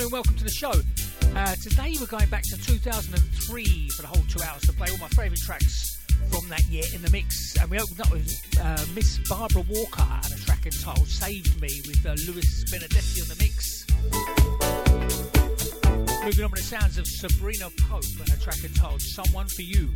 afternoon, welcome to the show. Uh, today we're going back to 2003 for the whole two hours to play all my favourite tracks from that year in the mix. And we opened up with uh, Miss Barbara Walker and a track entitled Saved Me with uh, Louis Benedetti on the mix. Moving on with the sounds of Sabrynnah Pope and a track entitled Someone for You.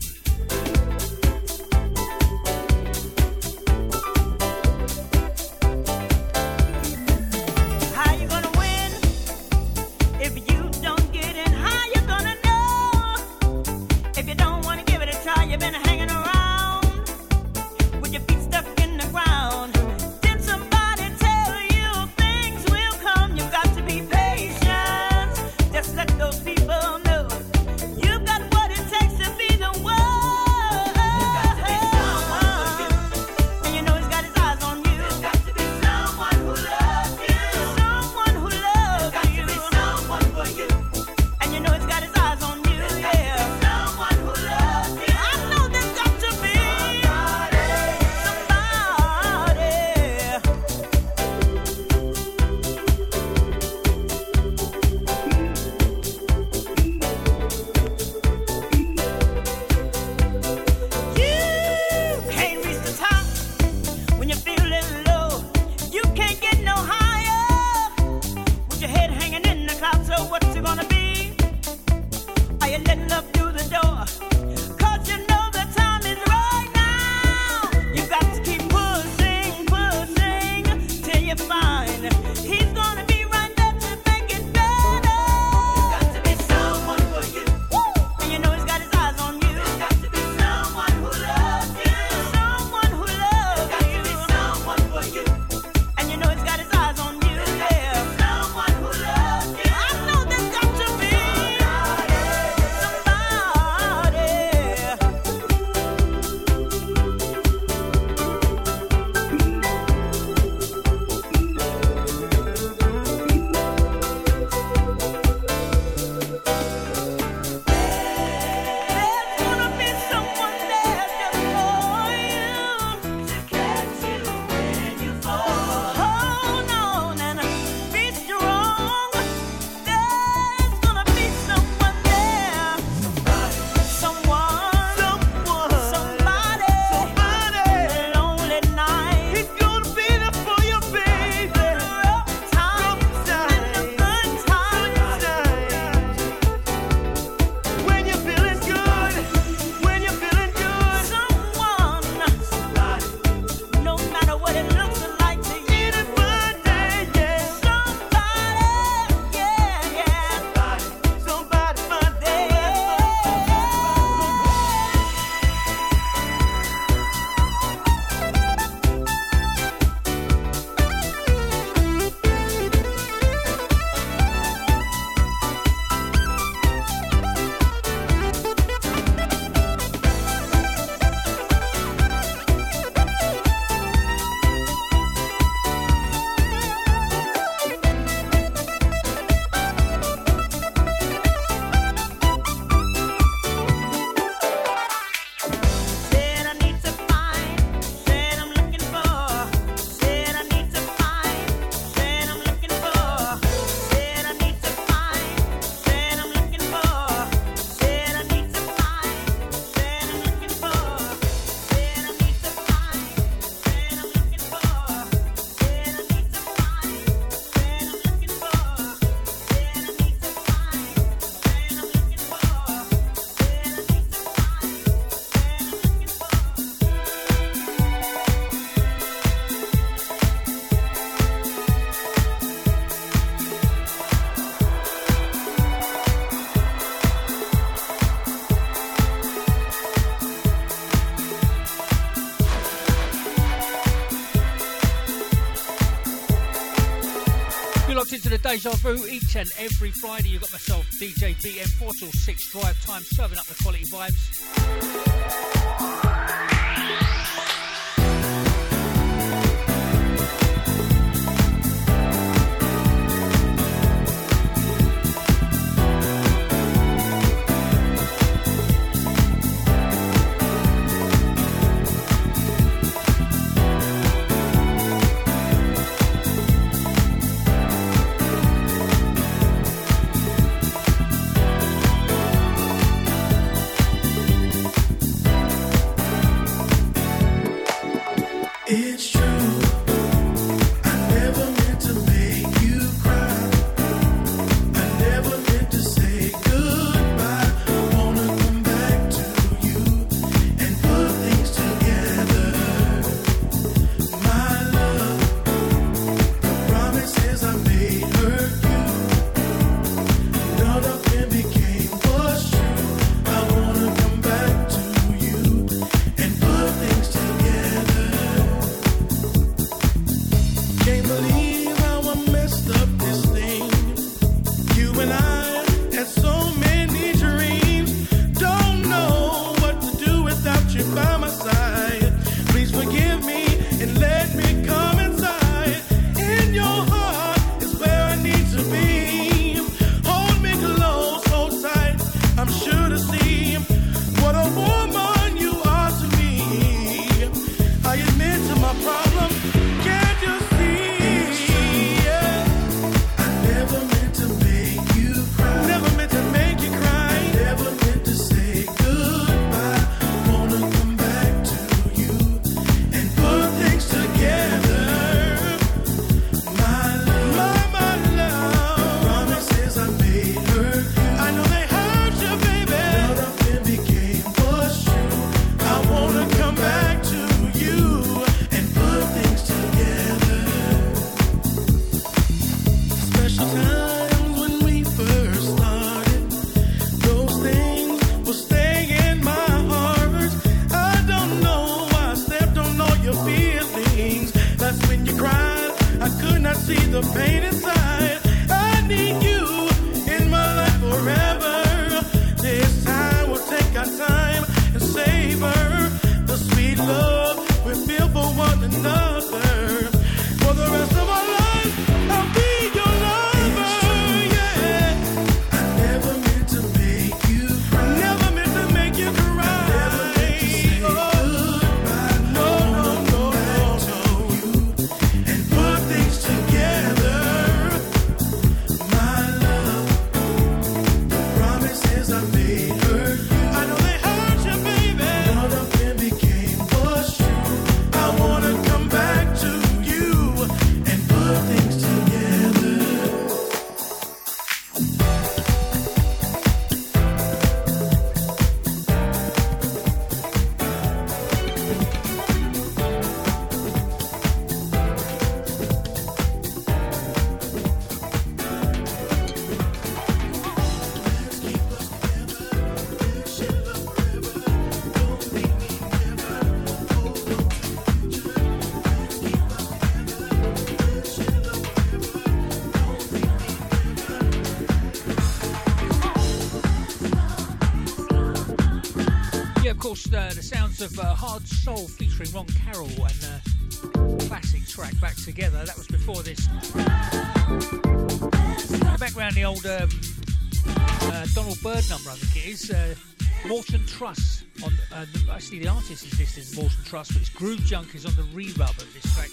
Deja Vu each and every Friday. You've got myself, DJ BM, 4 till 6 drive time, serving up the quality vibes. Of uh, Hardsoul featuring Ron Carroll and uh, classic track back together. That was before this. Background the old um, uh, Donald Byrd number, I think it is. Uh, Morten Trust. On, uh, actually, the artist is listed as Morten Trust, but it's Groove Junkies on the re-rub of this track.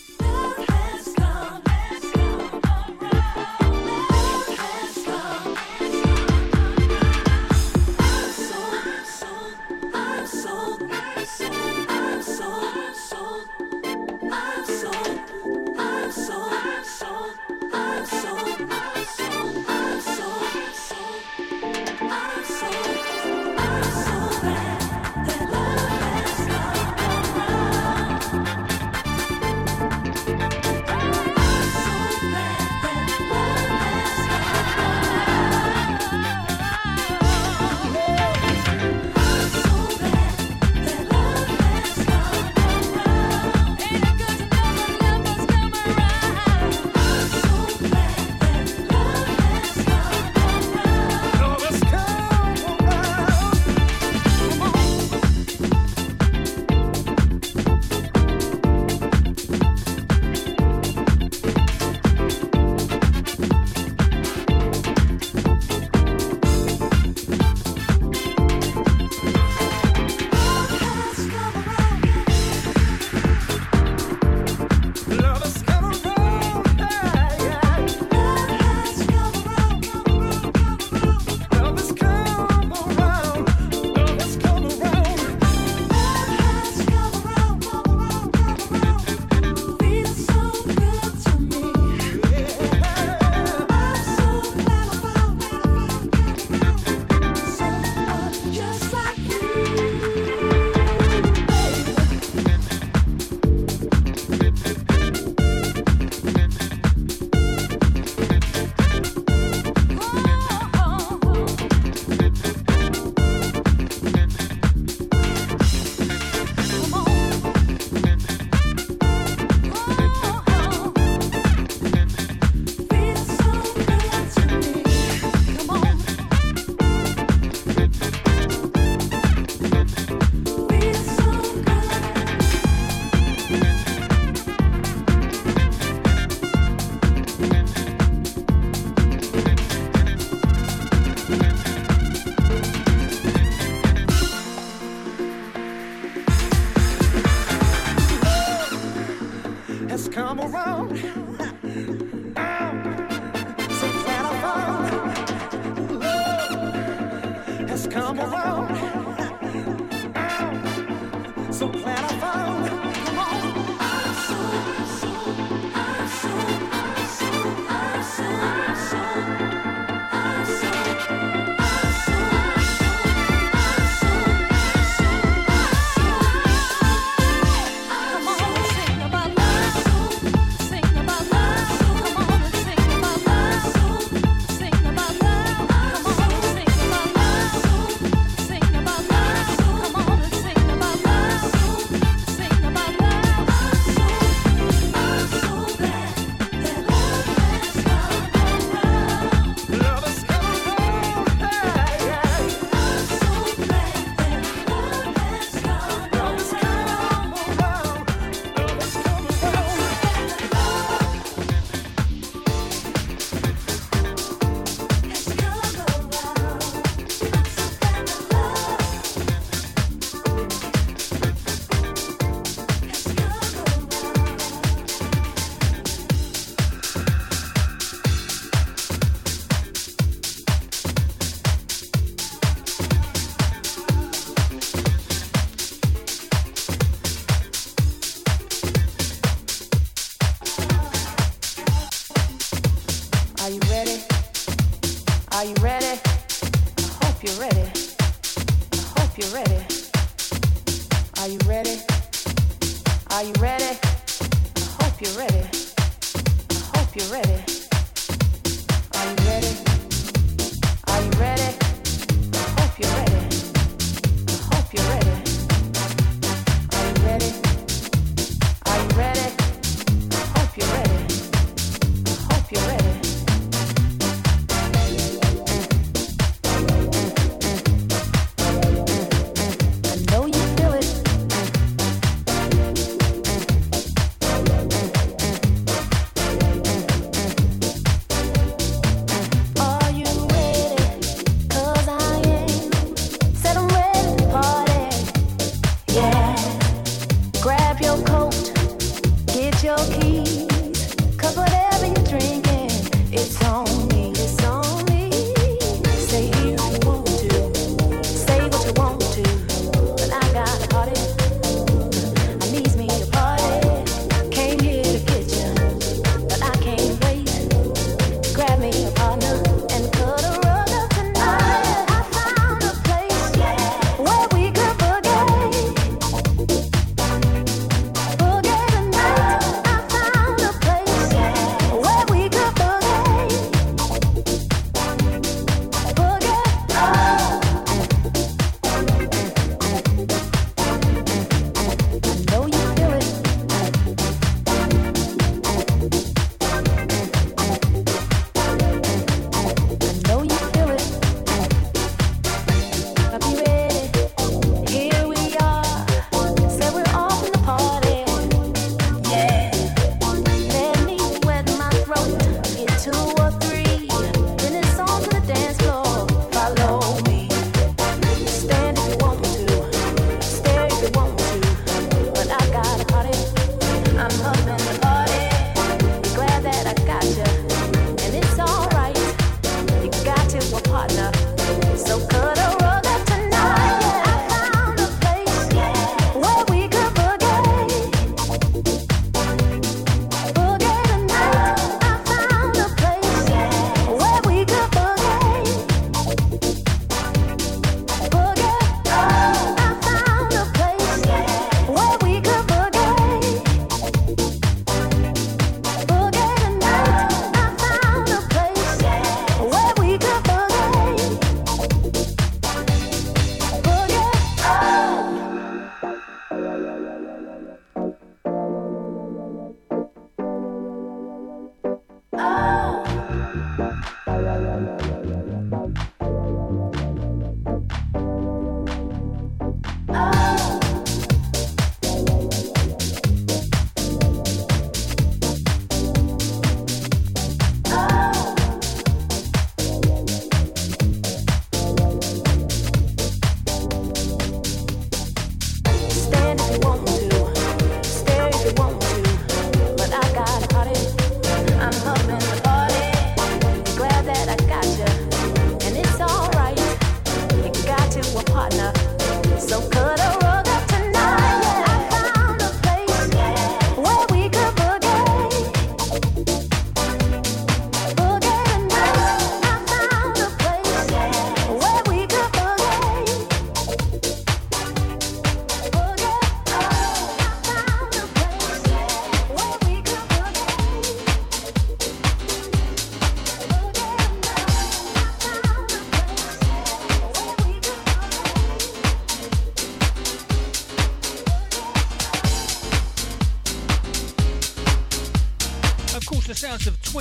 your key.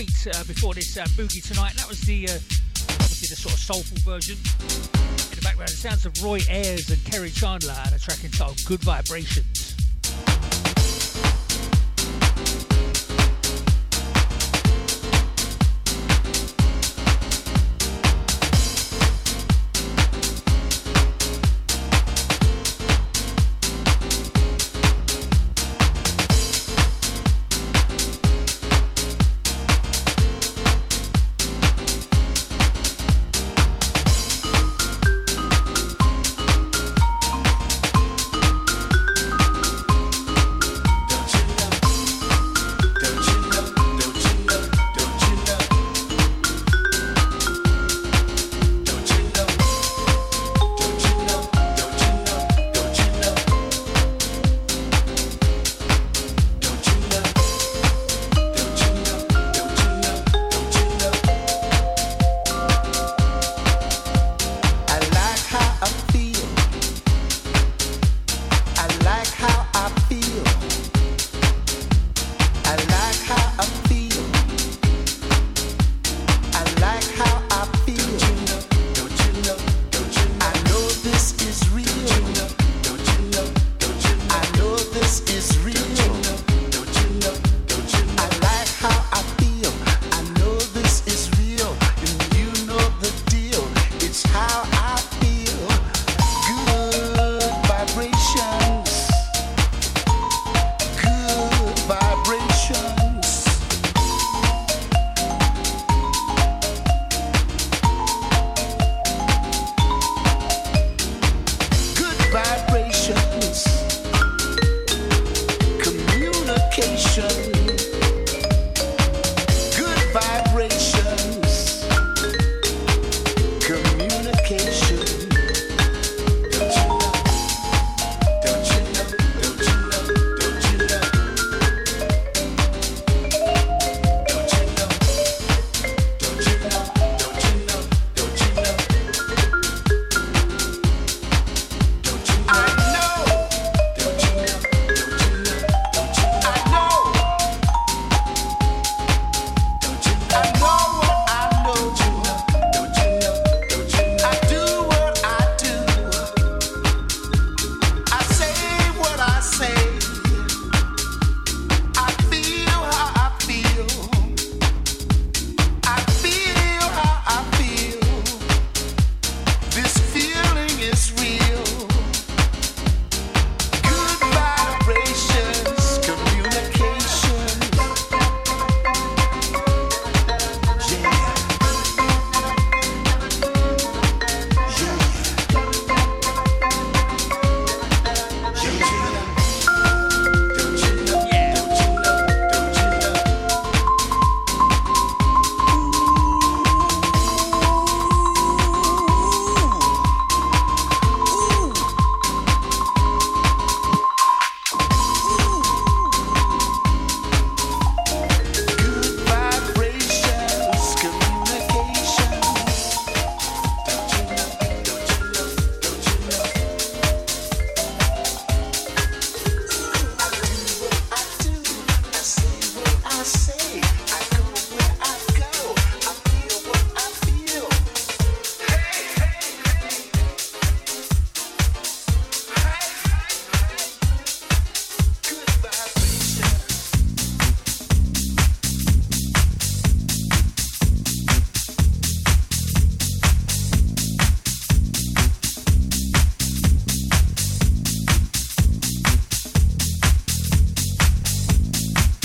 Tweet uh, before this um, Boogie Tonight. That was the, uh, obviously the sort of soulful version. In the background, the sounds of Roy Ayers and Kerri Chandler and a track entitled Good Vibrations.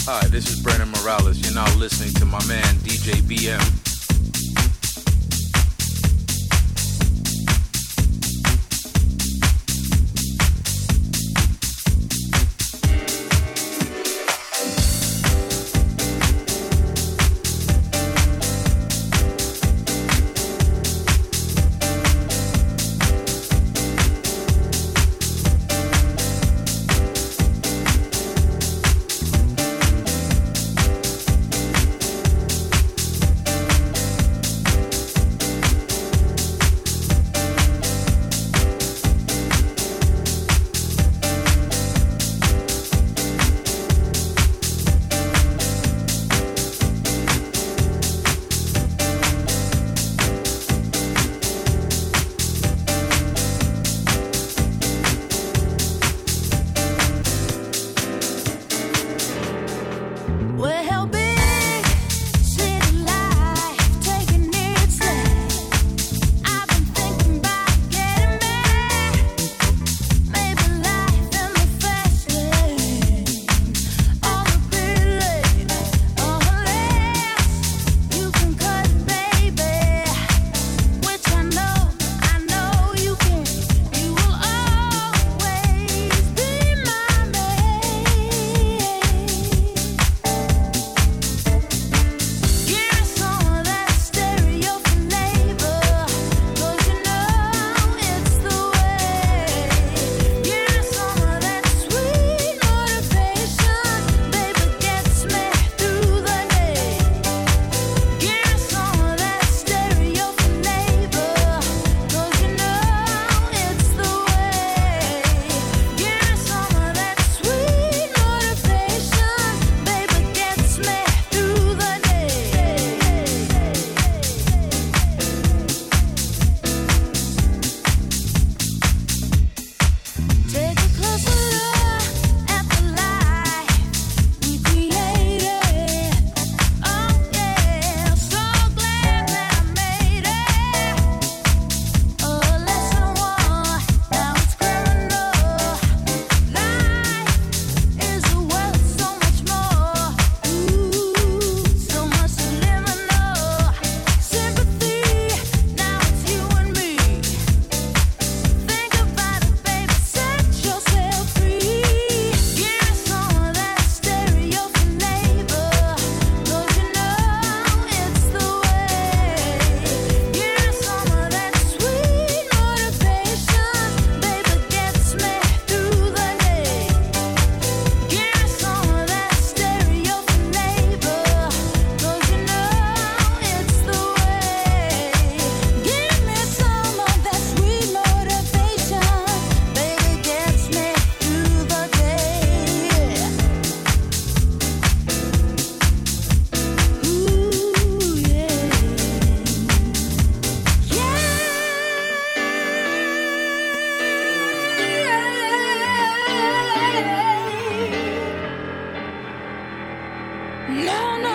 Hi, this is Brennan Morales. You're now listening to my man DJ BM. No, no.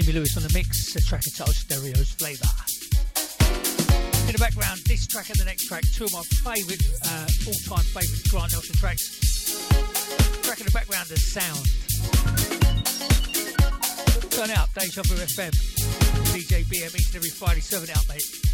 Jamie Lewis on the mix, a track entitled Stereo's Flava. In the background, this track and the next track, two of my favourite, uh, all-time favourite Grant Nelson tracks. Track in the background, the sound. Turn out, Deja Vu FM, DJ BM each and every Friday, 7 out, mate.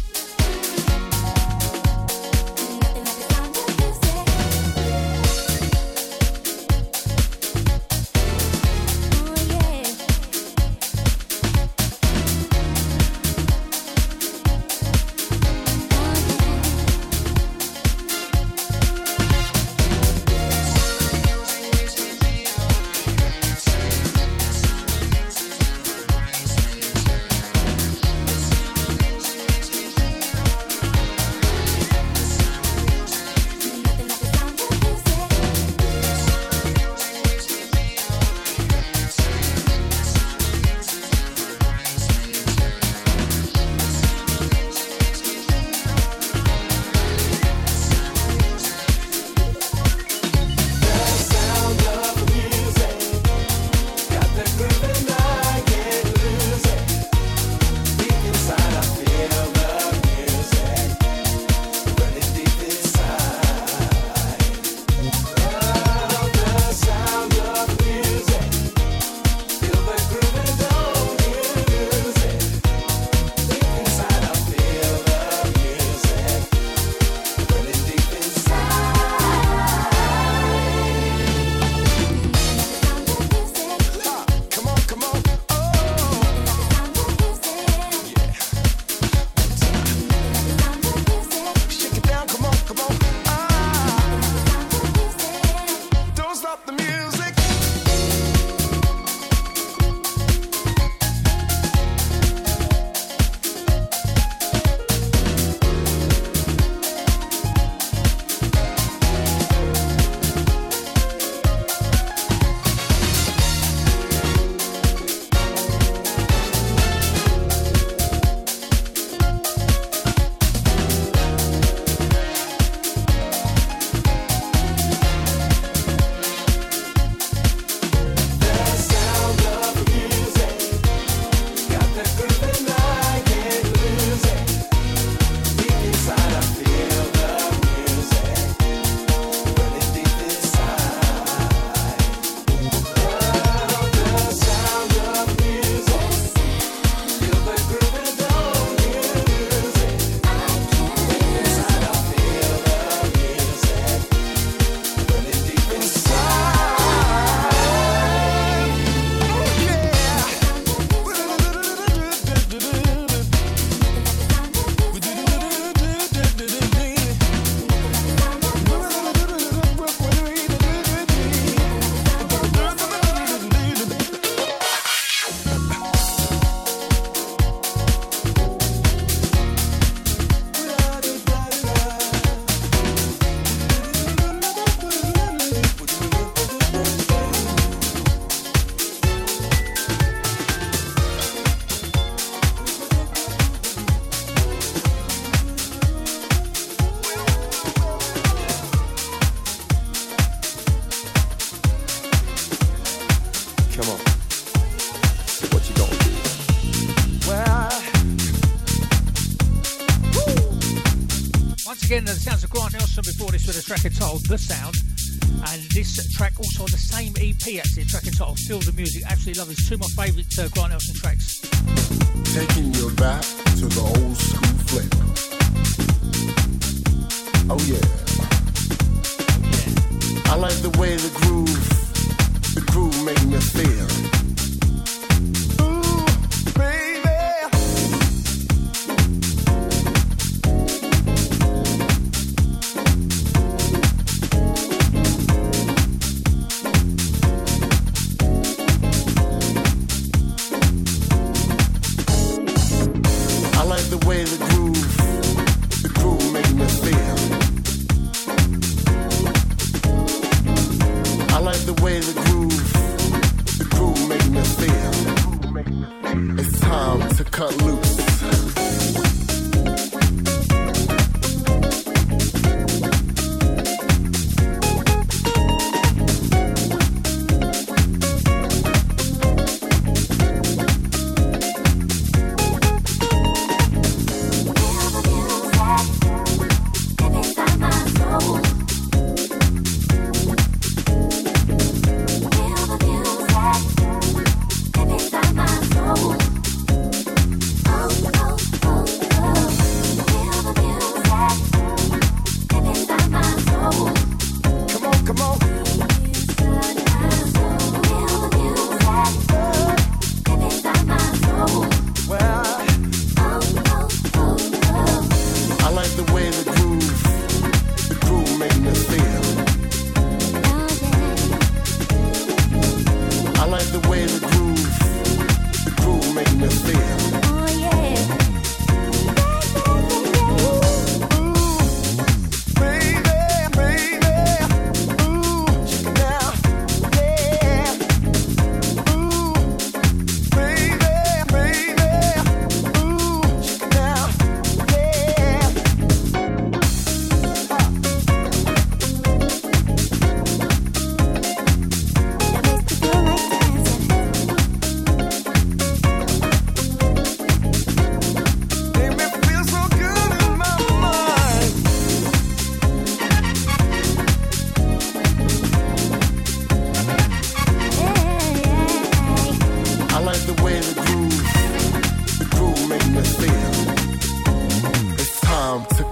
Music. Absolutely love it. It's two of my favourite uh, Grant Nelson tracks.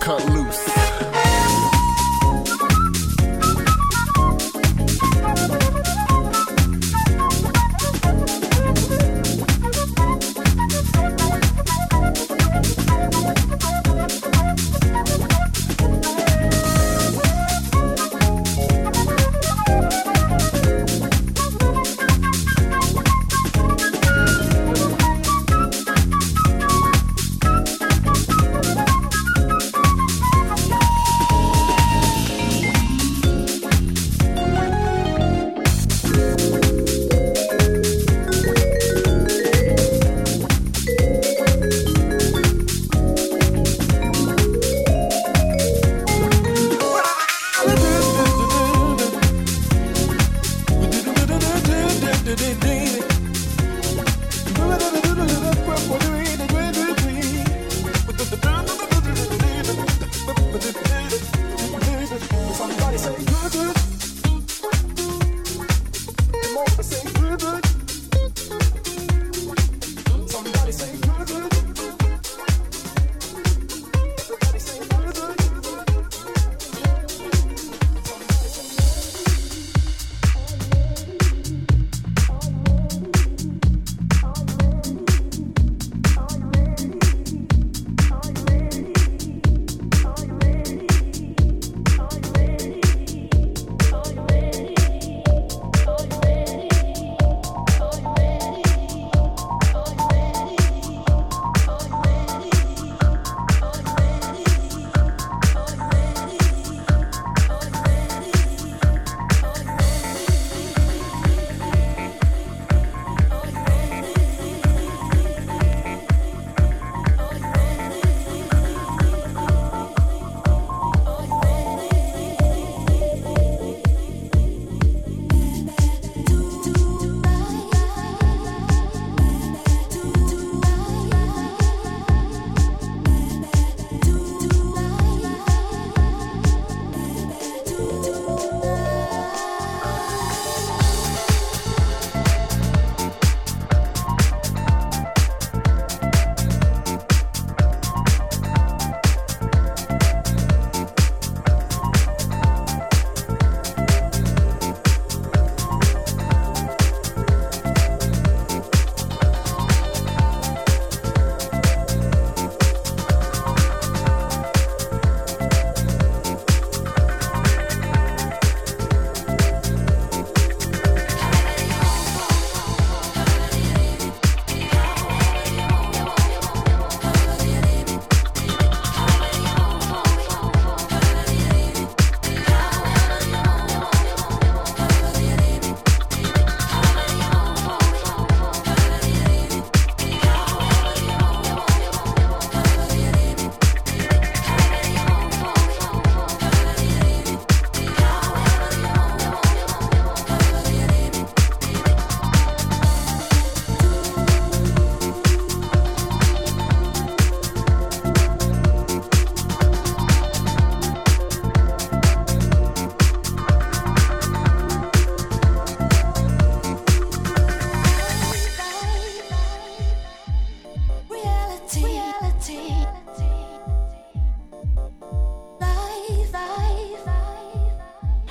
cut loose.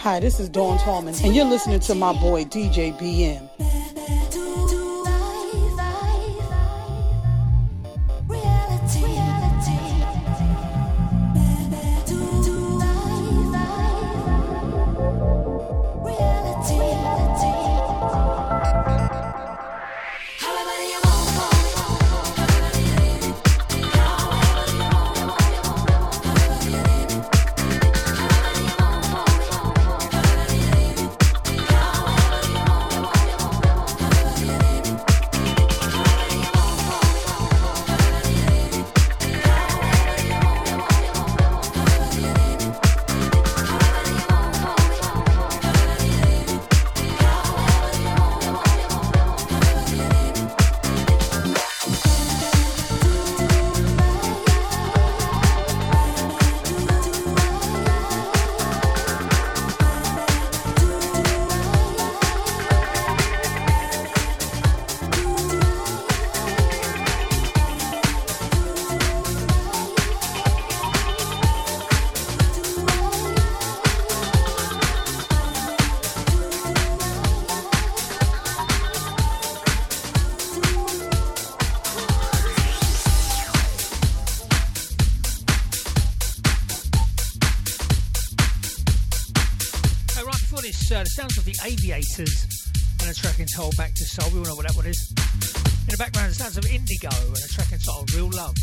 Hi, this is Dawn Tallman, and you're listening to my boy DJ BM. Aviators and a track entitled Back to Soul. We all know what that one is. In the background, the sounds of Indigo and a track entitled Real Love.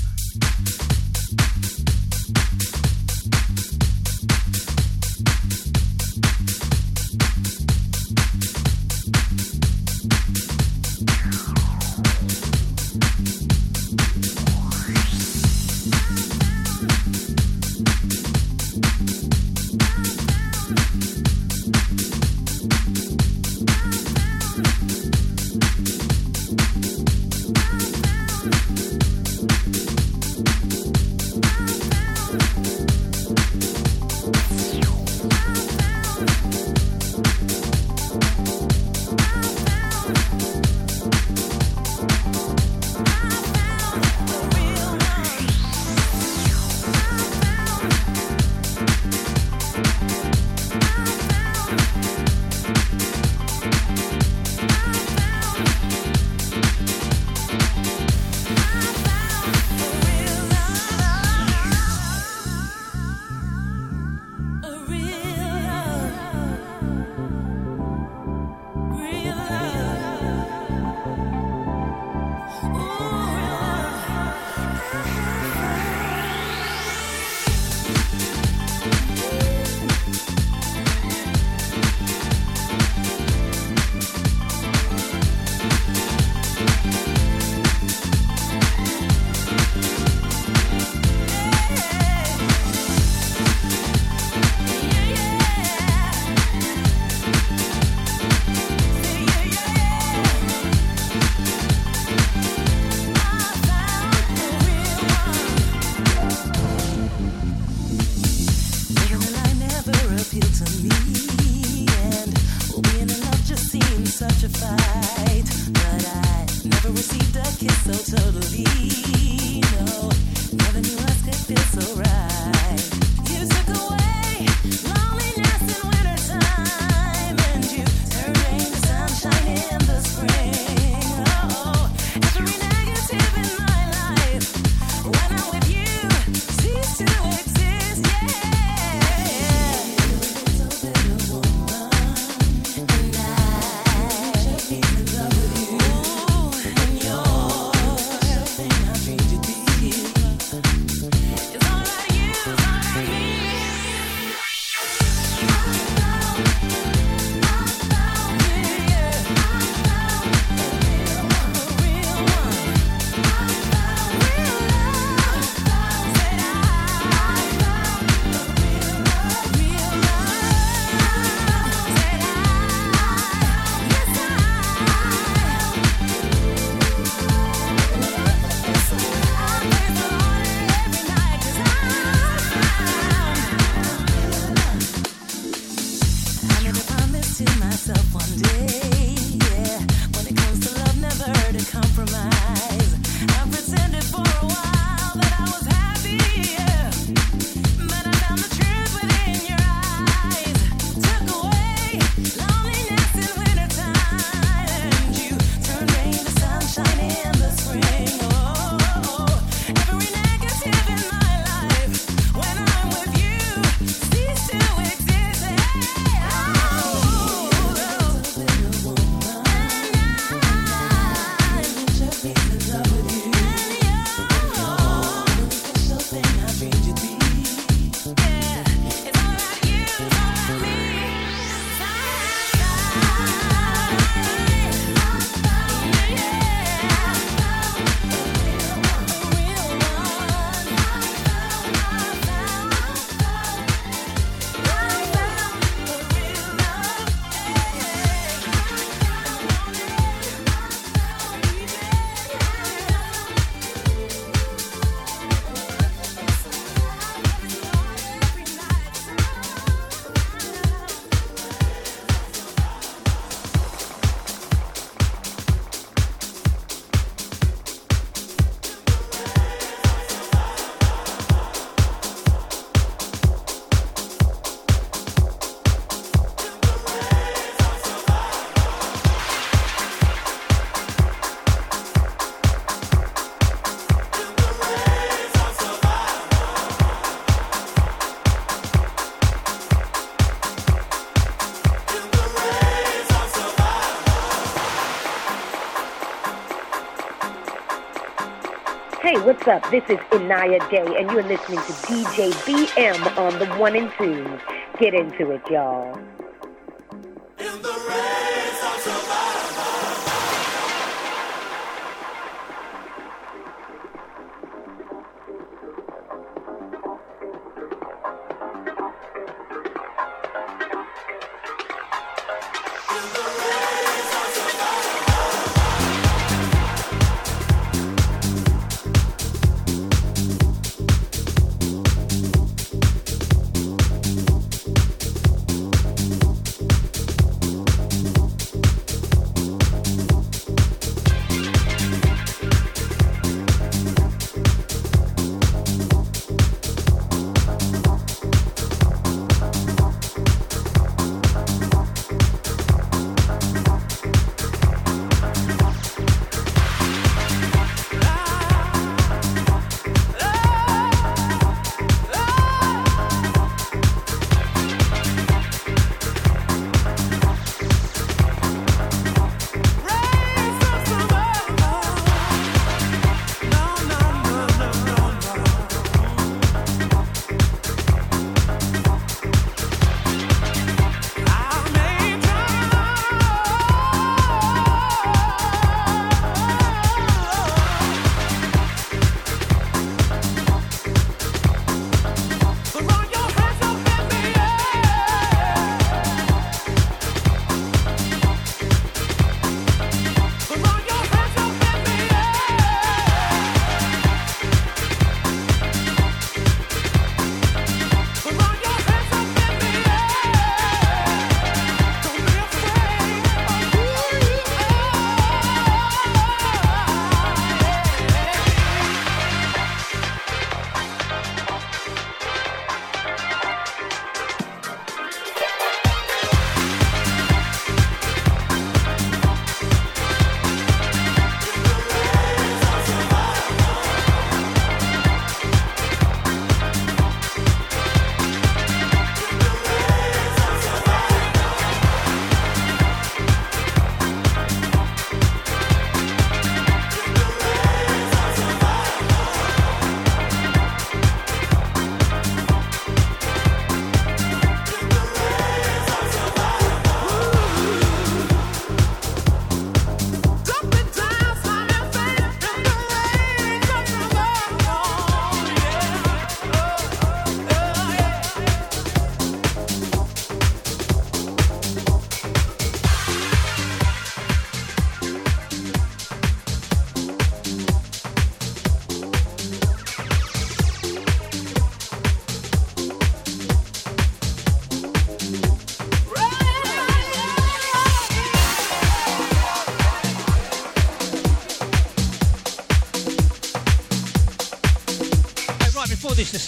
Up? This is Inaya Day, and you're listening to DJ BM on the one and two. Get into it, y'all.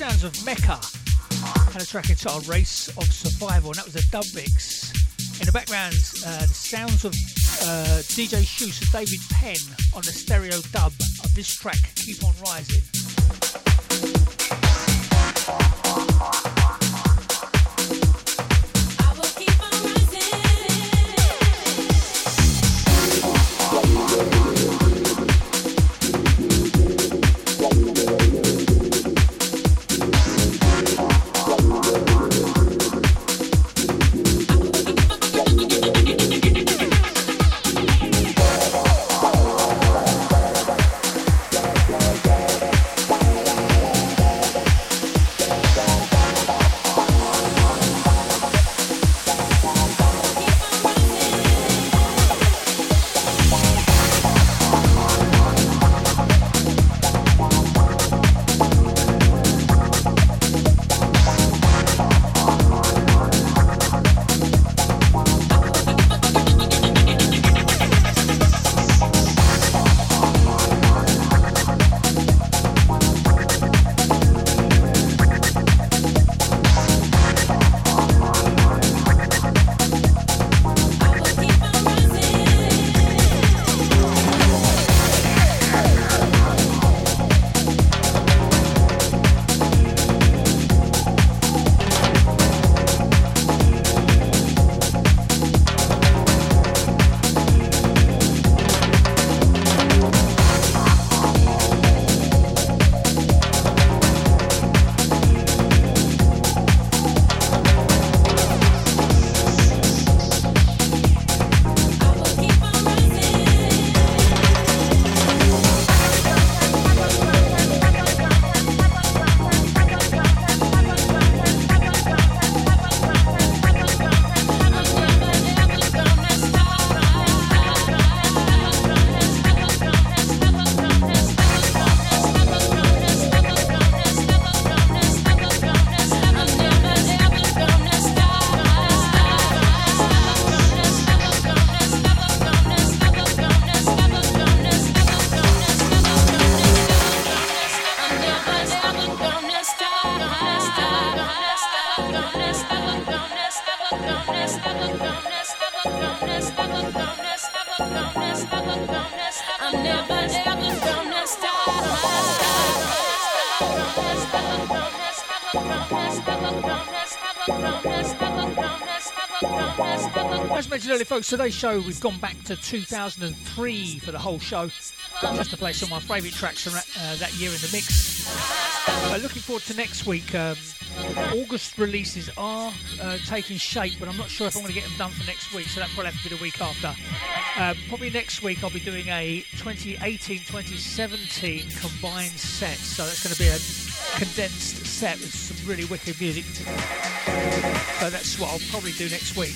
Sounds of Mekkah and a track entitled Race of Survival, and that was a dub mix. In the background, uh, the sounds of uh, DJ Chus and David Penn on the stereo dub of this track, Keep On Rising. Folks, today's show we've gone back to 2003 for the whole show, just to play some of my favourite tracks from that, uh, that, year in the mix. Uh, looking forward to next week. Um, August releases are uh, taking shape, but I'm not sure if I'm going to get them done for next week, so that probably have to be the week after. Uh, probably next week I'll be doing a 2018-2017 combined set, so that's going to be a condensed set with some really wicked music. So that's what I'll probably do next week.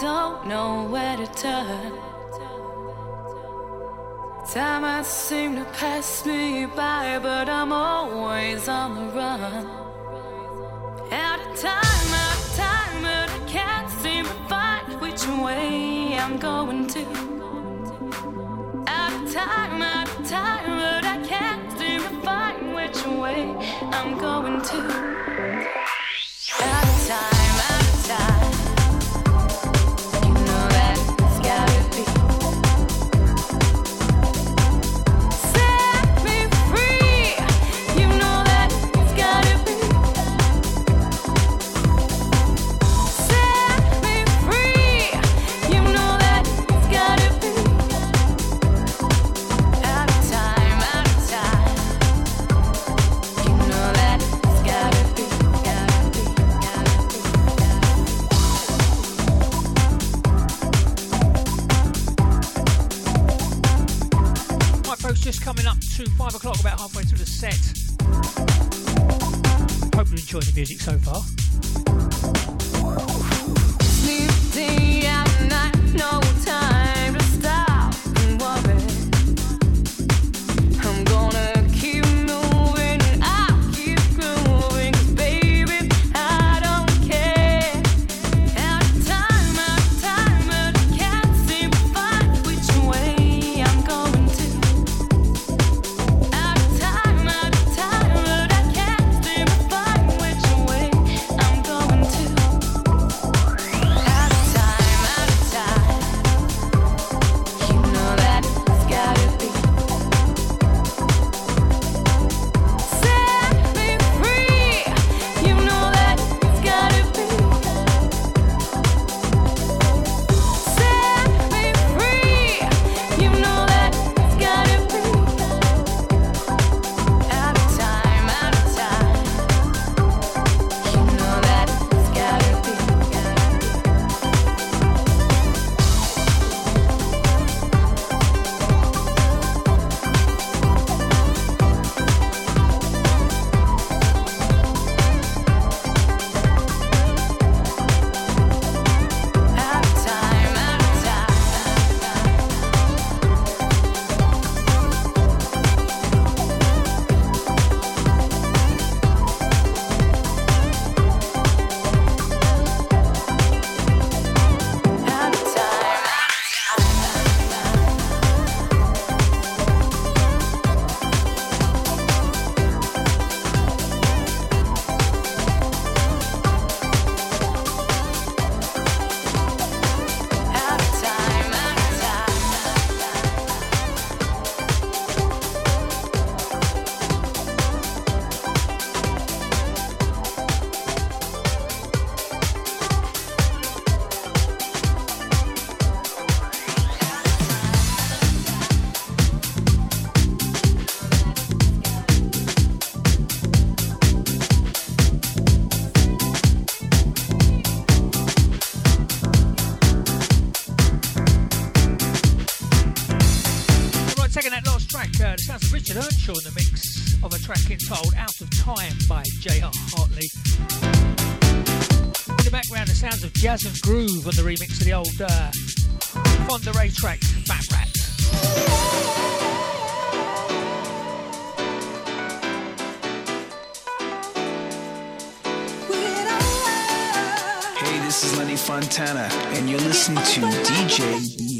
don't know where to turn. Time has seemed to pass me by, but I'm always on the run. Out of time, out of time, but I can't seem to find which way I'm going to. Out of time, out of time, but I can't seem to find which way I'm going to. Enjoyed the music so far. Sounds of Richard Earnshaw in the mix of a track entitled Out of Time by J.R. Hartley. In the background, the sounds of Jazz-N-Groove on the remix of the old uh, Fonda Rae track, Fat Rat. Hey, this is Lenny Fontana, and you're listening to DJ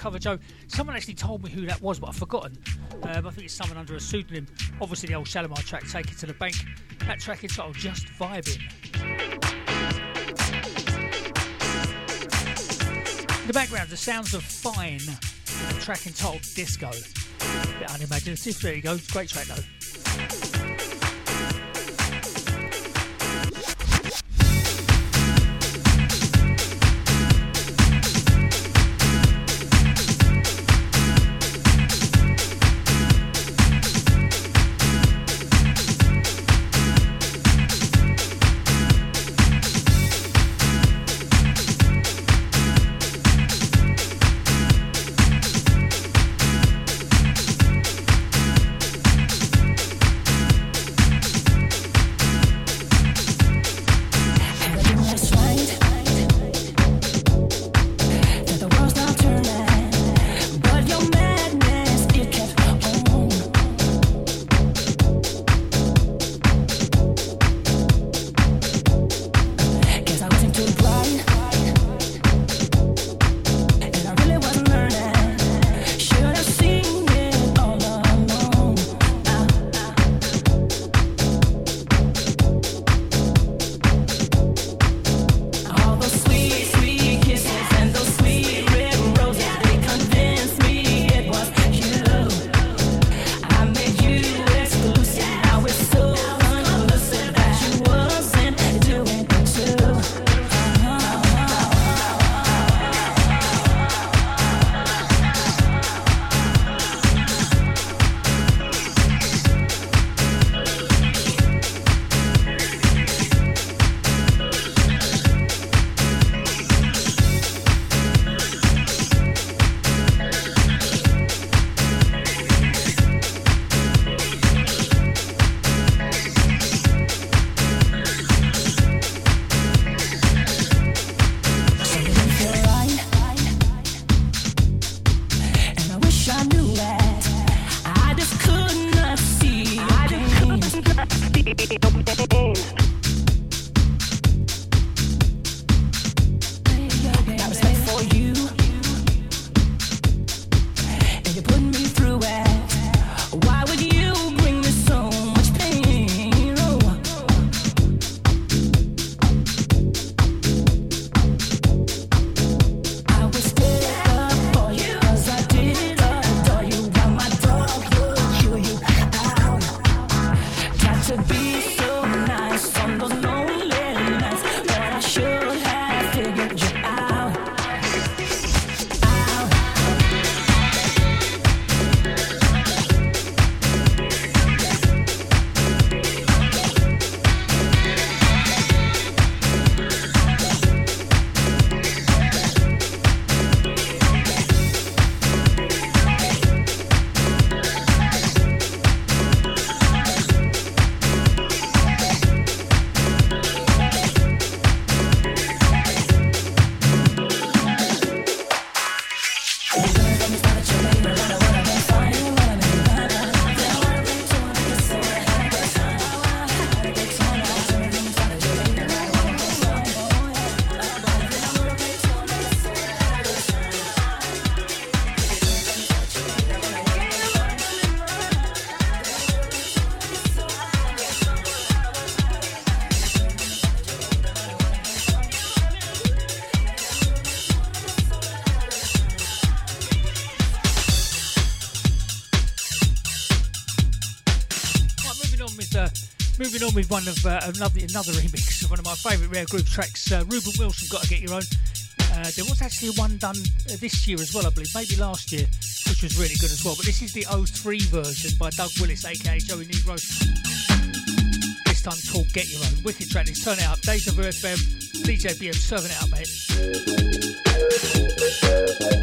Undercover Joe. Someone actually told me who that was, but I've forgotten. Um, I think it's someone under a pseudonym. Obviously, the old Shalamar track, Take It to the Bank. That track entitled Just Vibing. the background, the sounds of Fine, a track entitled Disco. A bit unimaginative, there you go, great track though. With one of uh, another another remix of one of my favourite rare groove tracks. Uh, Reuben Wilson, got to get your own. Uh, there was actually one done uh, this year as well, I believe, maybe last year, which was really good as well. But this is the 03 version by Doug Willis, aka Joey Negro. This time called Get Your Own. Wicked track. Let's turn it up. Deja Vu FM, DJ BM serving it up, mate.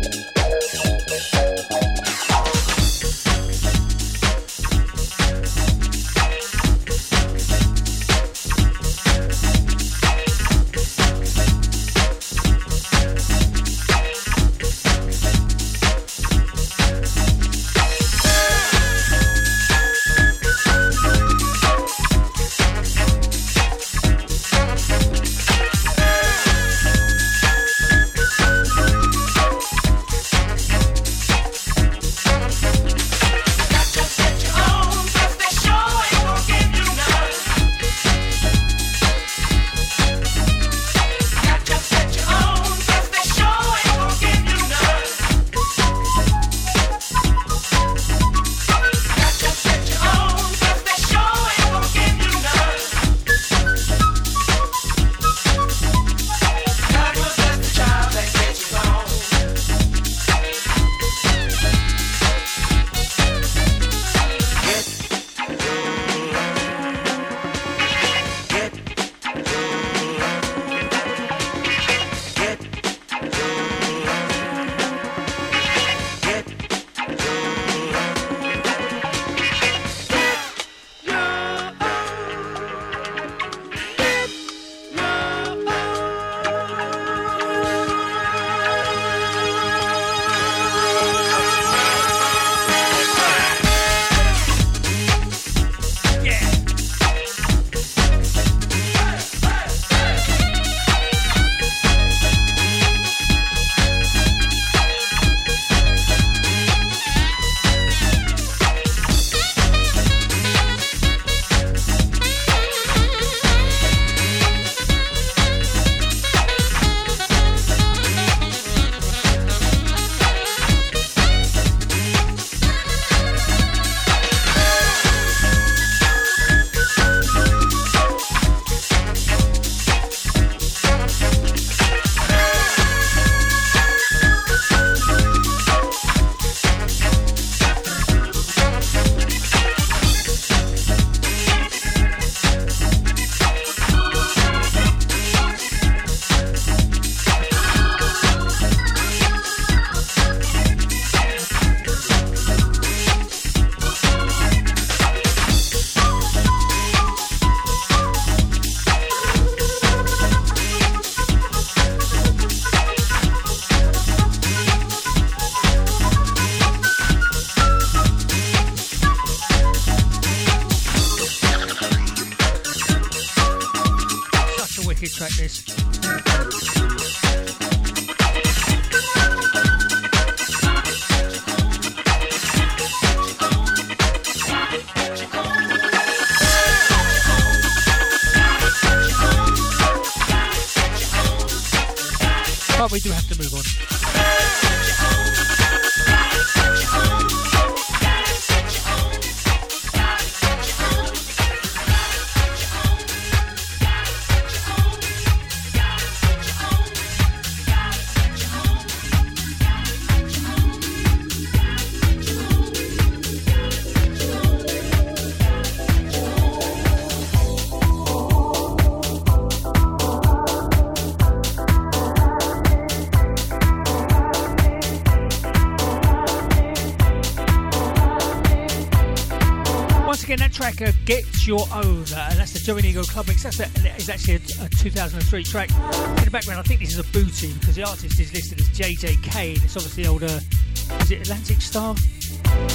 Your Own, uh, and that's the Negro Club mix. That's a, is actually a, a, 2003 track. In the background, I think this is a booty because the artist is listed as JJK, and it's obviously older. Is it Atlantic Starr?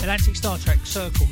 Atlantic Starr track, Circles.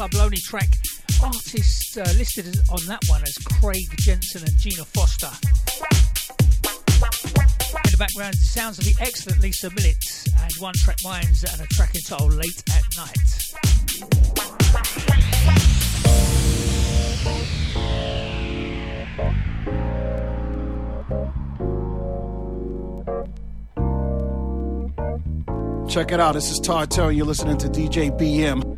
Obviously Club Lonely track. Artists uh, listed on that one as Craig Jensen and Gina Foster. In the background, the sounds of the excellent Lisa Millett and One Track Minds and a track entitled Late at Night. Check it out. This is Todd Terry. You're listening to DJ BM.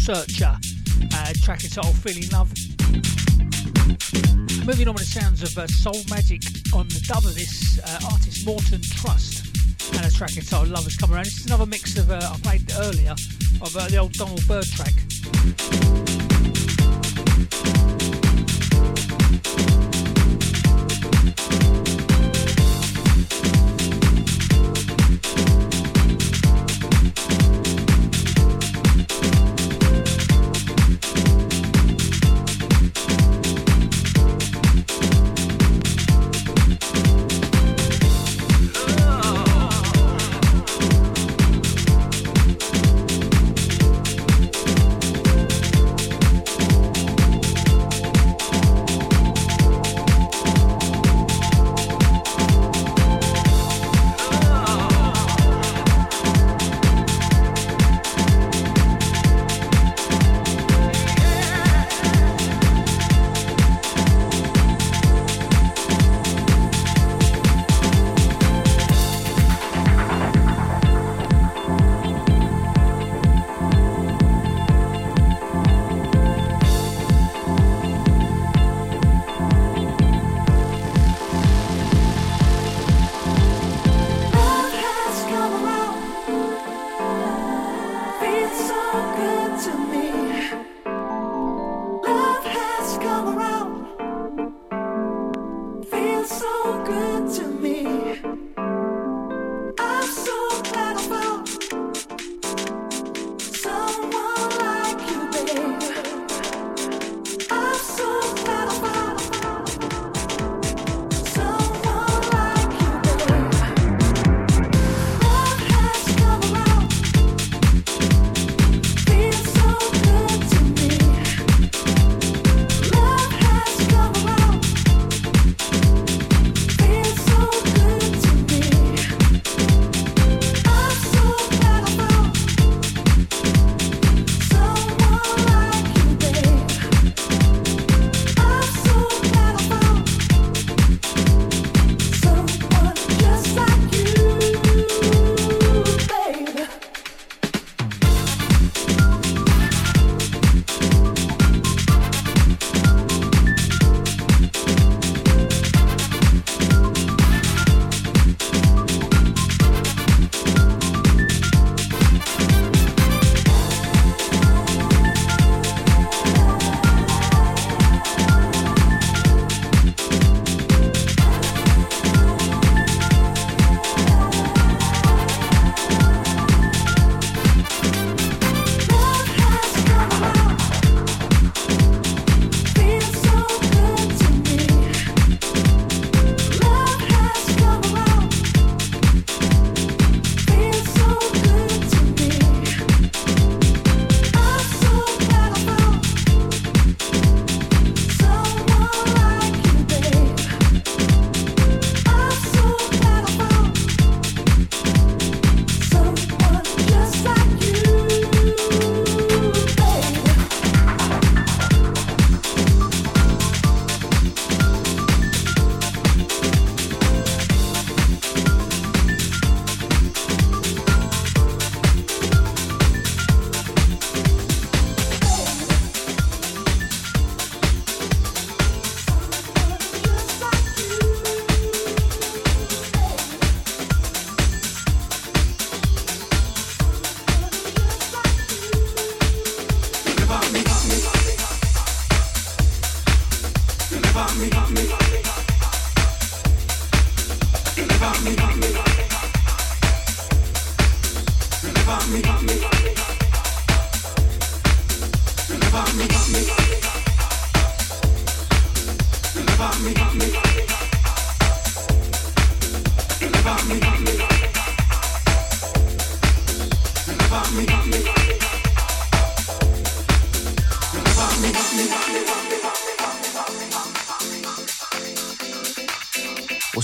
Searcher, uh, track entitled Feeling Love. Moving on with the sounds of uh, Soul Magic on the dub of this uh, artist Morten Trust and a track entitled Love Has Come Around. This is another mix of, uh, I played earlier, of uh, the old Donald Byrd track.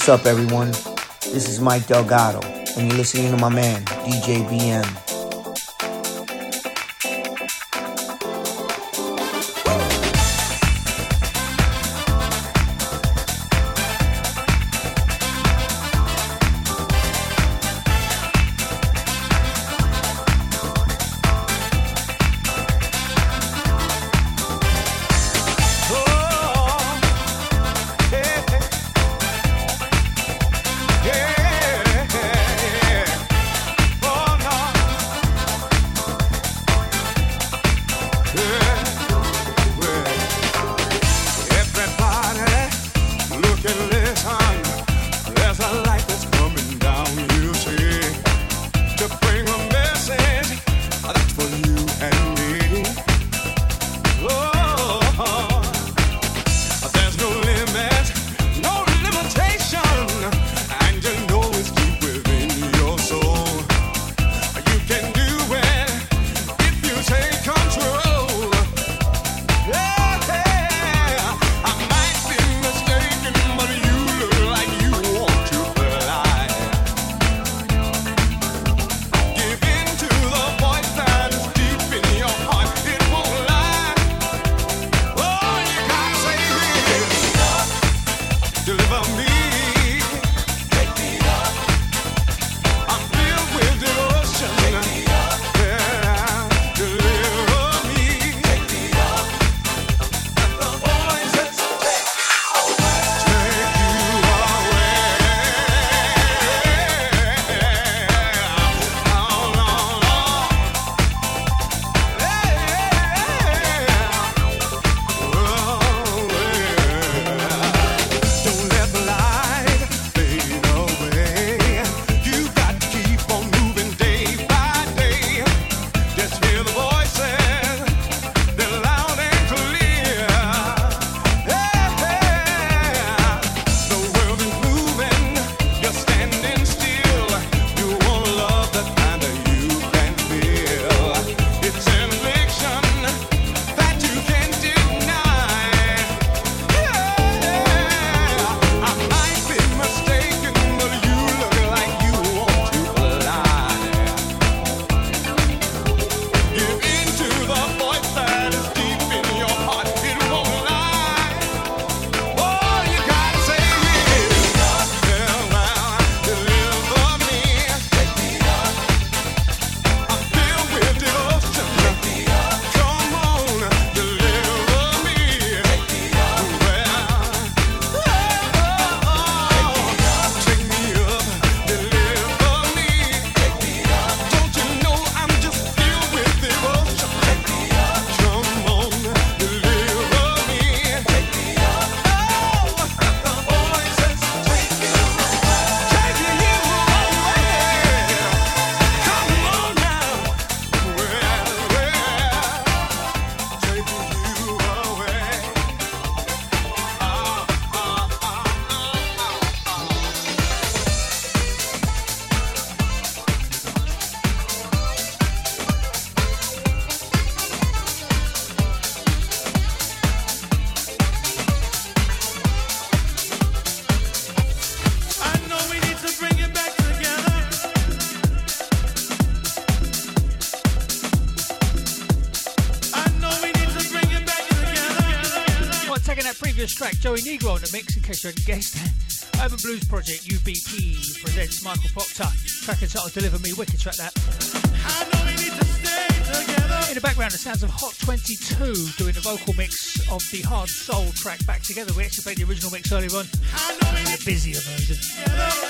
What's up, everyone? This is Mike Delgado, and you're listening to my man, DJ BM. On the mix, in case you hadn't guessed. Urban Blues Project, UBP, presents Michael Procter. Track entitled Deliver Me, wicked track that. In the background, the sounds of Hott 22 doing the vocal mix of the Hardsoul track back together. We actually played the original mix earlier on, the busier version.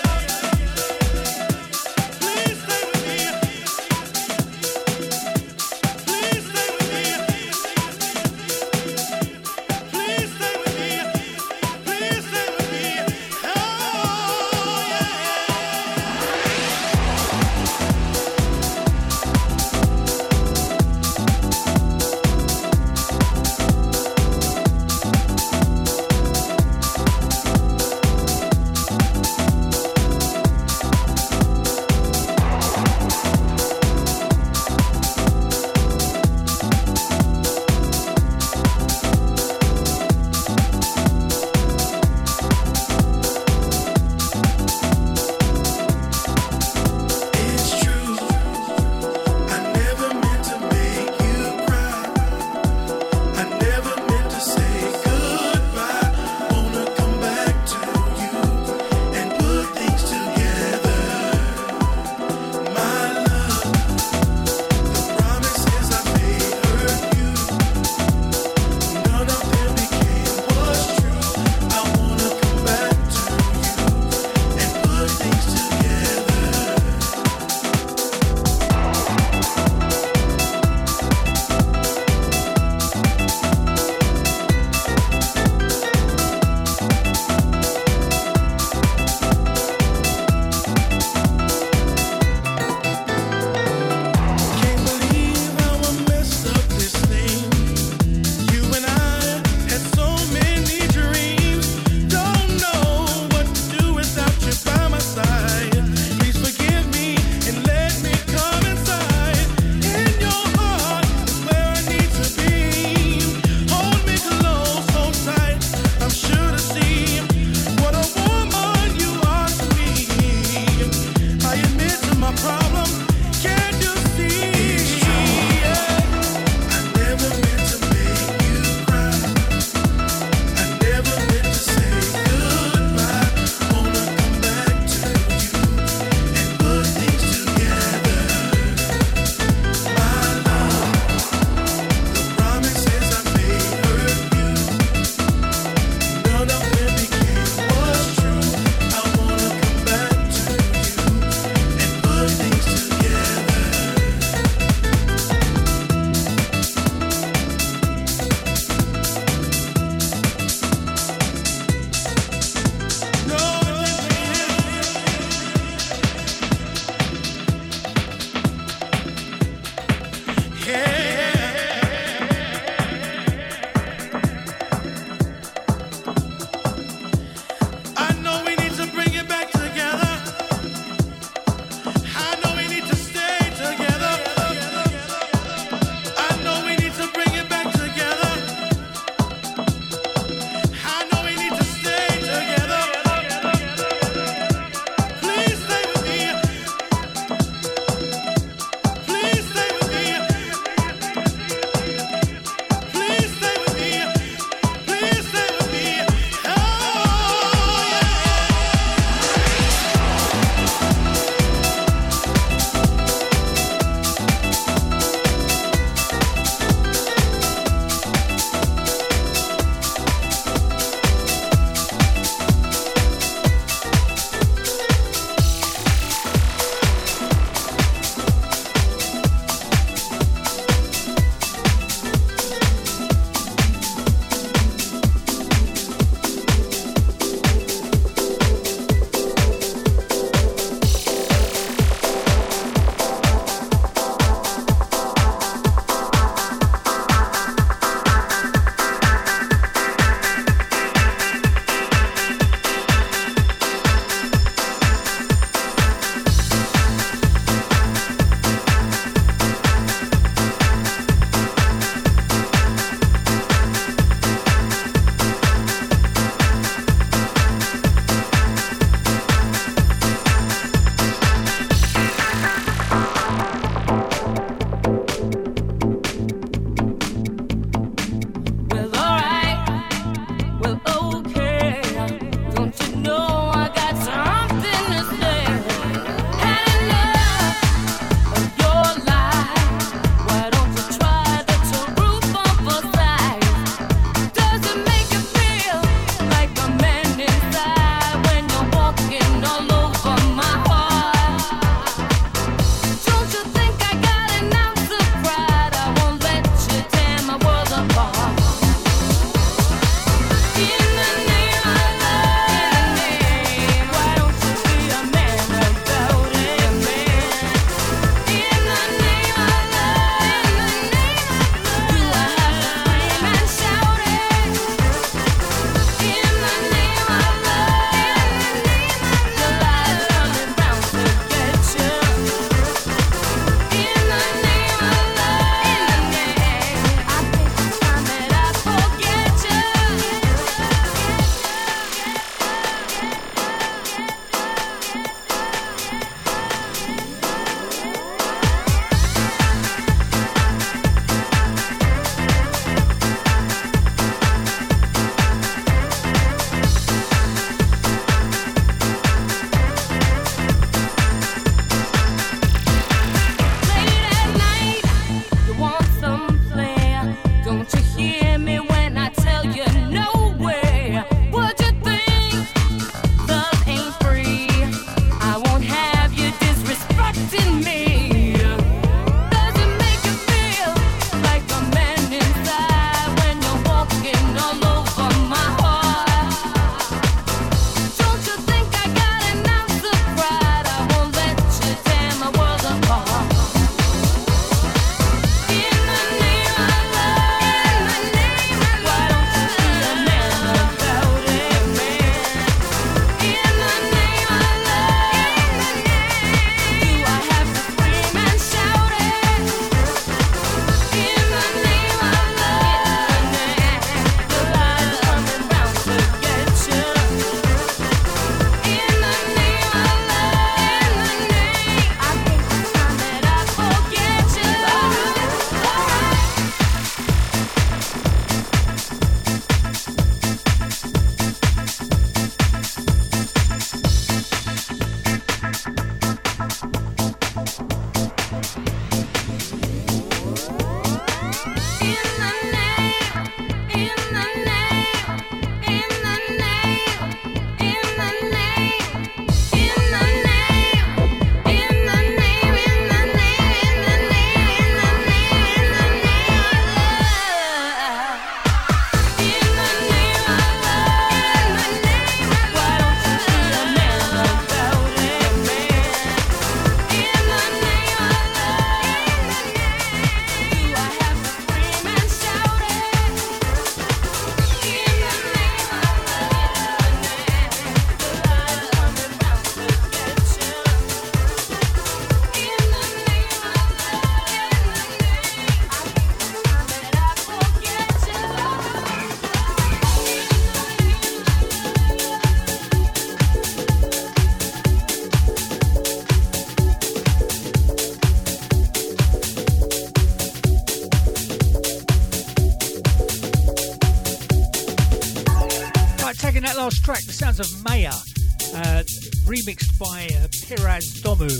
Last track, the sounds of Maya, uh, remixed by uh, Piraz Dommu.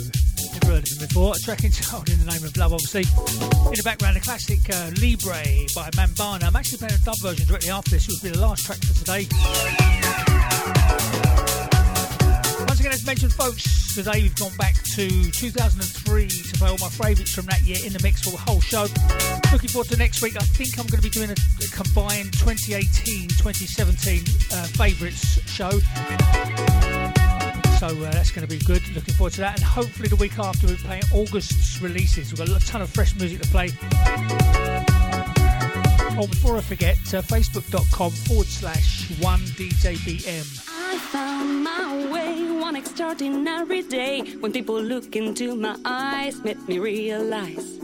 Never heard of him before. A track entitled In the Name of Love, obviously. In the background, the classic uh, Libre by Mambana. I'm actually playing a dub version directly after this, which will be the last track for today. Again, as mentioned, folks, today we've gone back to 2003 to play all my favourites from that year in the mix for the whole show. Looking forward to next week. I think I'm going to be doing a, combined 2018-2017 uh, favourites show. So uh, that's going to be good. Looking forward to that. And hopefully the week after we're playing August's releases. We've got a ton of fresh music to play. Oh, before I forget, uh, facebook.com forward slash 1DJBM. I found my way extraordinary day when people look into my eyes made me realize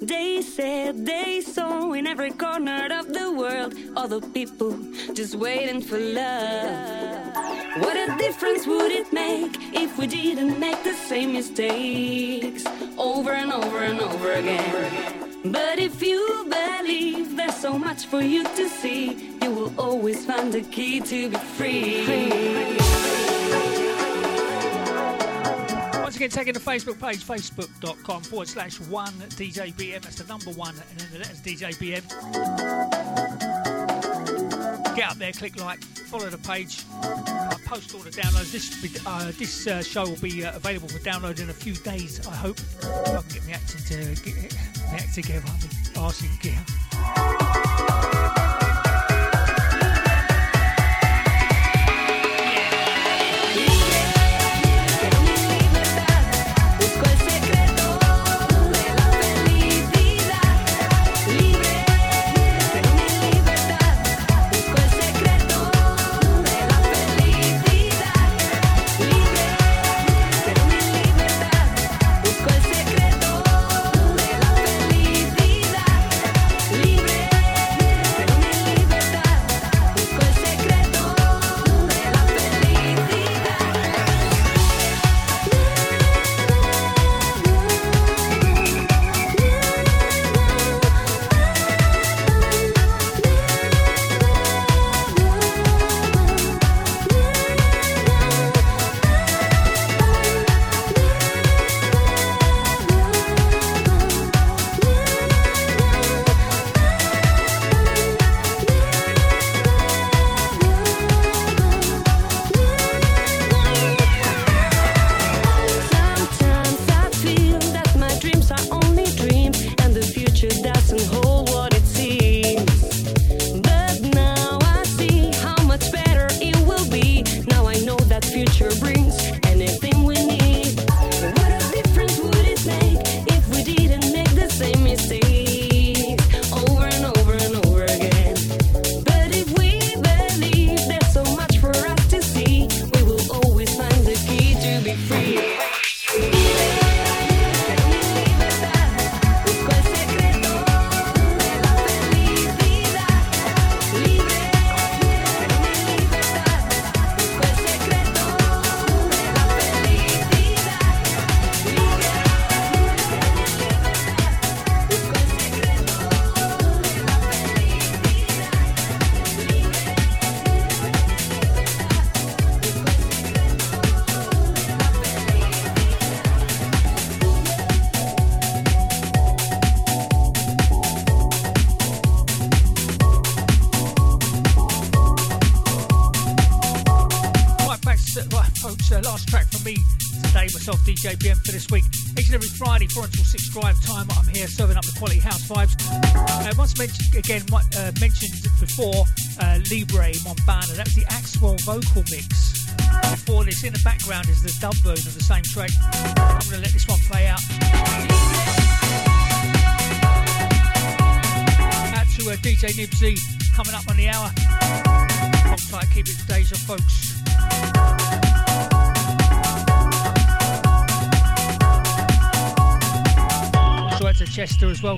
they said they saw in every corner of the world other people just waiting for love. What a difference would it make if we didn't make the same mistakes over and over and over again? But if you believe there's so much for you to see, you will always find the key to be free. Once again, taking the Facebook page, facebook.com forward slash one DJBM. That's the number one, and then the letters DJBM. Get up there, click like, follow the page. I post all the downloads. This uh, this uh, show will be uh, available for download in a few days, I hope. If I can get my acting to get my act together, I'm asking gear. Myself, DJ BM, for this week. Each and every Friday, 4 until 6 drive time, I'm here serving up the quality house vibes. Uh, once mentioned, again, uh, mentioned before, uh, Libre Mambana, that's the Axwell vocal mix. Before this, in the background is the dub version of the same track. I'm going to let this one play out. Out to uh, DJ Nibsy coming up on the hour. Hold tight, keep it Deja, folks. Out to Chester as well.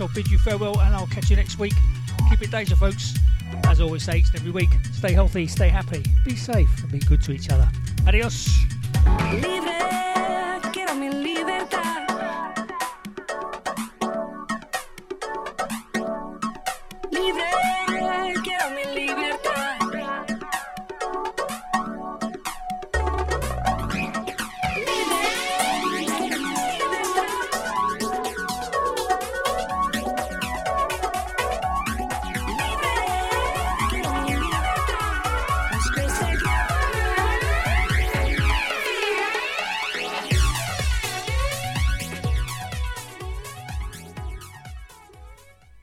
Shall bid you farewell, and I'll catch you next week. Keep it Deja, folks. As always, say each and every week, stay healthy, stay happy, be safe, and be good to each other. Adios.